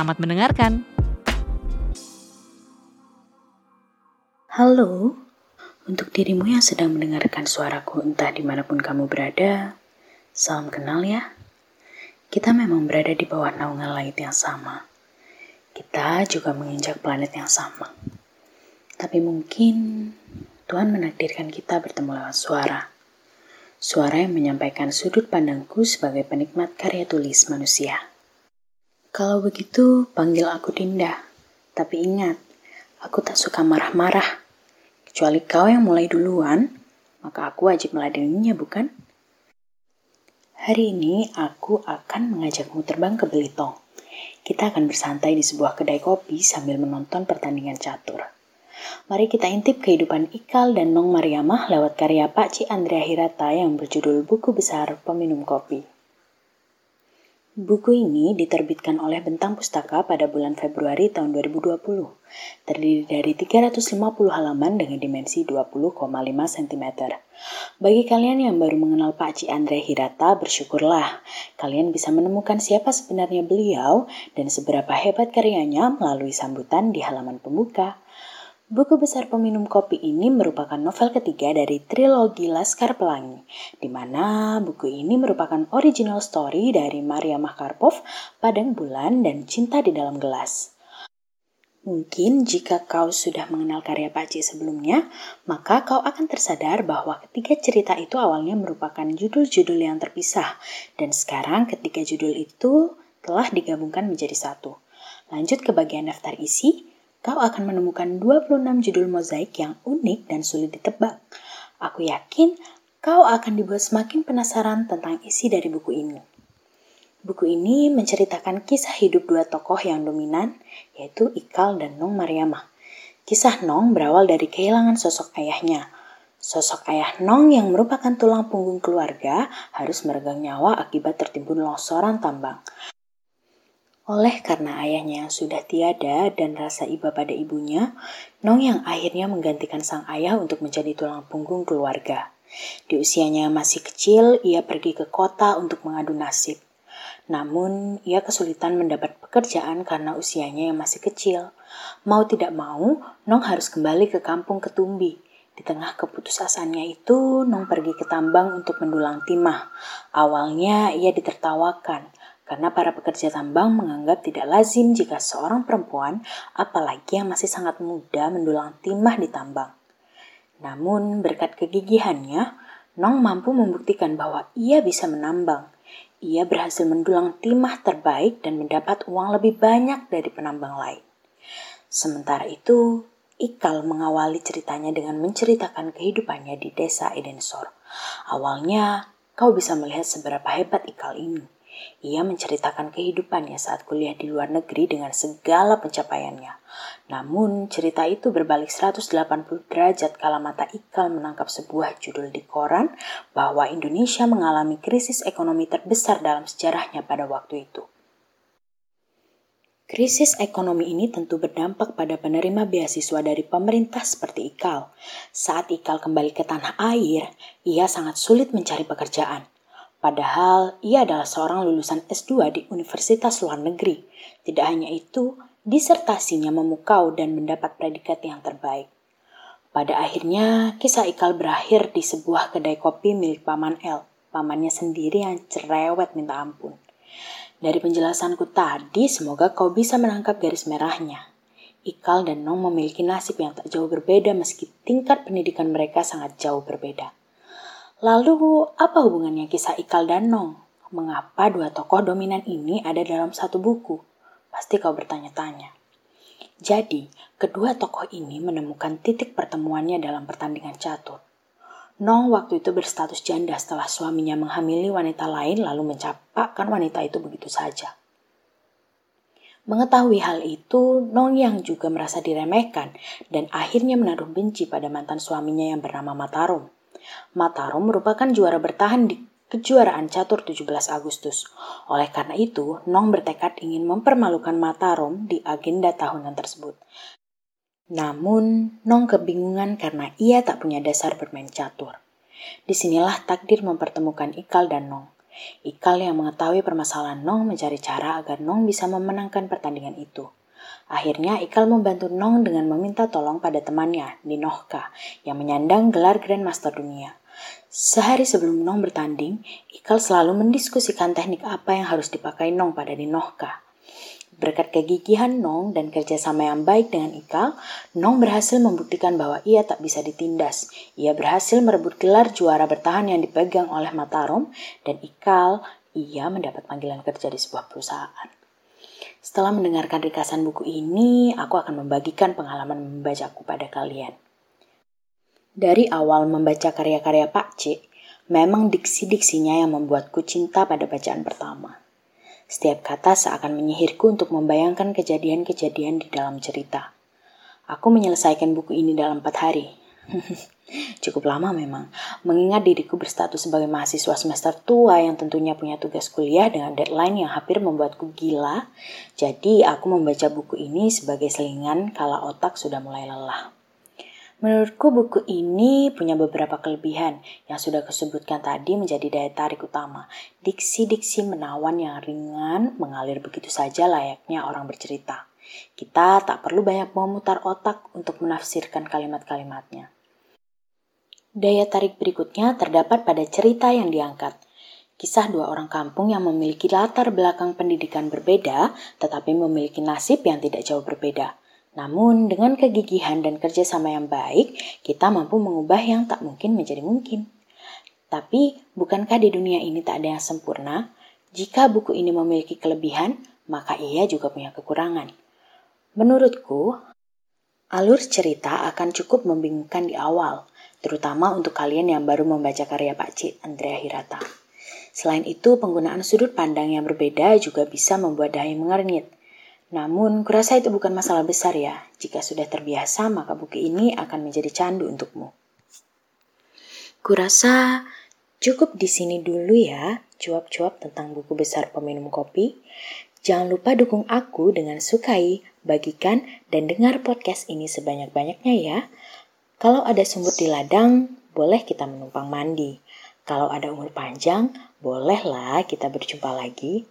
Selamat mendengarkan. Halo, untuk dirimu yang sedang mendengarkan suaraku entah di mana pun kamu berada, salam kenal ya. Kita memang berada di bawah naungan langit yang sama. Kita juga menginjak planet yang sama. Tapi mungkin Tuhan menakdirkan kita bertemu lewat suara. Suara yang menyampaikan sudut pandangku sebagai penikmat karya tulis manusia. Kalau begitu, panggil aku Dinda. Tapi ingat, aku tak suka marah-marah. Kecuali kau yang mulai duluan, maka aku wajib meladeninya, bukan? Hari ini aku akan mengajakmu terbang ke Belitung. Kita akan bersantai di sebuah kedai kopi sambil menonton pertandingan catur. Mari kita intip kehidupan Ikal dan Nong Mariamah lewat karya Pak Ci Andrea Hirata yang berjudul Buku Besar Peminum Kopi. Buku ini diterbitkan oleh Bentang Pustaka pada bulan Februari tahun 2020. Terdiri dari 350 halaman dengan dimensi 20,5 cm. Bagi kalian yang baru mengenal Pak Ci Andre Hirata, bersyukurlah. Kalian bisa menemukan siapa sebenarnya beliau dan seberapa hebat karyanya melalui sambutan di halaman pembuka. Buku besar peminum kopi ini merupakan novel ketiga dari trilogi Laskar Pelangi, di mana buku ini merupakan original story dari Maria Makarpov, Padang Bulan, dan Cinta di Dalam Gelas. Mungkin jika kau sudah mengenal karya Paci sebelumnya, maka kau akan tersadar bahwa ketiga cerita itu awalnya merupakan judul-judul yang terpisah, dan sekarang ketiga judul itu telah digabungkan menjadi satu. Lanjut ke bagian daftar isi, kau akan menemukan 26 judul mozaik yang unik dan sulit ditebak. Aku yakin kau akan dibuat semakin penasaran tentang isi dari buku ini. Buku ini menceritakan kisah hidup dua tokoh yang dominan, yaitu Ikal dan Nong Mariamah. Kisah Nong berawal dari kehilangan sosok ayahnya. Sosok ayah Nong yang merupakan tulang punggung keluarga harus meregang nyawa akibat tertimbun longsoran tambang. Oleh karena ayahnya yang sudah tiada dan rasa iba pada ibunya, Nong yang akhirnya menggantikan sang ayah untuk menjadi tulang punggung keluarga. Di usianya masih kecil, ia pergi ke kota untuk mengadu nasib. Namun, ia kesulitan mendapat pekerjaan karena usianya yang masih kecil. Mau tidak mau, Nong harus kembali ke kampung Ketumbi. Di tengah keputusasannya itu, Nong pergi ke tambang untuk mendulang timah. Awalnya ia ditertawakan, karena para pekerja tambang menganggap tidak lazim jika seorang perempuan, apalagi yang masih sangat muda, mendulang timah di tambang. Namun, berkat kegigihannya, Nong mampu membuktikan bahwa ia bisa menambang. Ia berhasil mendulang timah terbaik dan mendapat uang lebih banyak dari penambang lain. Sementara itu, Ikal mengawali ceritanya dengan menceritakan kehidupannya di desa Edensor. Awalnya, kau bisa melihat seberapa hebat Ikal ini. Ia menceritakan kehidupannya saat kuliah di luar negeri dengan segala pencapaiannya. Namun, cerita itu berbalik 180 derajat kala mata Ikal menangkap sebuah judul di koran bahwa Indonesia mengalami krisis ekonomi terbesar dalam sejarahnya pada waktu itu. Krisis ekonomi ini tentu berdampak pada penerima beasiswa dari pemerintah seperti Ikal. Saat Ikal kembali ke tanah air, ia sangat sulit mencari pekerjaan. Padahal ia adalah seorang lulusan S2 di Universitas Luar Negeri. Tidak hanya itu, disertasinya memukau dan mendapat predikat yang terbaik. Pada akhirnya, kisah Ikal berakhir di sebuah kedai kopi milik Paman L. Pamannya sendiri yang cerewet minta ampun. Dari penjelasanku tadi, semoga kau bisa menangkap garis merahnya. Ikal dan Nong memiliki nasib yang tak jauh berbeda meski tingkat pendidikan mereka sangat jauh berbeda. Lalu, apa hubungannya kisah Ikal dan Nong? Mengapa dua tokoh dominan ini ada dalam satu buku? Pasti kau bertanya-tanya. Jadi, kedua tokoh ini menemukan titik pertemuannya dalam pertandingan catur. Nong waktu itu berstatus janda setelah suaminya menghamili wanita lain lalu mencapakkan wanita itu begitu saja. Mengetahui hal itu, Nong yang juga merasa diremehkan dan akhirnya menaruh benci pada mantan suaminya yang bernama Matarum. Matarum merupakan juara bertahan di kejuaraan catur 17 Agustus. Oleh karena itu, Nong bertekad ingin mempermalukan Matarum di agenda tahunan tersebut. Namun, Nong kebingungan karena ia tak punya dasar bermain catur. Di sinilah takdir mempertemukan Ikal dan Nong. Ikal yang mengetahui permasalahan Nong mencari cara agar Nong bisa memenangkan pertandingan itu. Akhirnya Ikal membantu Nong dengan meminta tolong pada temannya, Ninohka, yang menyandang gelar Grandmaster dunia. Sehari sebelum Nong bertanding, Ikal selalu mendiskusikan teknik apa yang harus dipakai Nong pada Ninohka. Berkat kegigihan Nong dan kerjasama yang baik dengan Ikal, Nong berhasil membuktikan bahwa ia tak bisa ditindas. Ia berhasil merebut gelar juara bertahan yang dipegang oleh Mataram dan Ikal, ia mendapat panggilan kerja di sebuah perusahaan. Setelah mendengarkan rikasan buku ini, aku akan membagikan pengalaman membacaku pada kalian. Dari awal membaca karya-karya Pak C, memang diksi-diksinya yang membuatku cinta pada bacaan pertama. Setiap kata seakan menyihirku untuk membayangkan kejadian-kejadian di dalam cerita. Aku menyelesaikan buku ini dalam empat hari. Cukup lama memang, mengingat diriku berstatus sebagai mahasiswa semester tua yang tentunya punya tugas kuliah dengan deadline yang hampir membuatku gila. Jadi aku membaca buku ini sebagai selingan kala otak sudah mulai lelah. Menurutku buku ini punya beberapa kelebihan yang sudah kusebutkan tadi menjadi daya tarik utama. Diksi-diksi menawan yang ringan mengalir begitu saja layaknya orang bercerita. Kita tak perlu banyak memutar otak untuk menafsirkan kalimat-kalimatnya. Daya tarik berikutnya terdapat pada cerita yang diangkat. Kisah dua orang kampung yang memiliki latar belakang pendidikan berbeda, tetapi memiliki nasib yang tidak jauh berbeda. Namun, dengan kegigihan dan kerjasama yang baik, kita mampu mengubah yang tak mungkin menjadi mungkin. Tapi, bukankah di dunia ini tak ada yang sempurna? Jika buku ini memiliki kelebihan, maka ia juga punya kekurangan. Menurutku, alur cerita akan cukup membingungkan di awal, terutama untuk kalian yang baru membaca karya Pak Cik Andrea Hirata. Selain itu, penggunaan sudut pandang yang berbeda juga bisa membuat dahi mengernyit. Namun, kurasa itu bukan masalah besar ya. Jika sudah terbiasa, maka buku ini akan menjadi candu untukmu. Kurasa cukup di sini dulu ya, cuap-cuap tentang buku besar peminum kopi. Jangan lupa dukung aku dengan sukai, bagikan, dan dengar podcast ini sebanyak-banyaknya ya. Kalau ada sumur di ladang, boleh kita menumpang mandi. Kalau ada umur panjang, bolehlah kita berjumpa lagi.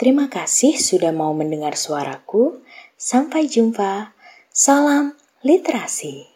Terima kasih sudah mau mendengar suaraku. Sampai jumpa. Salam literasi.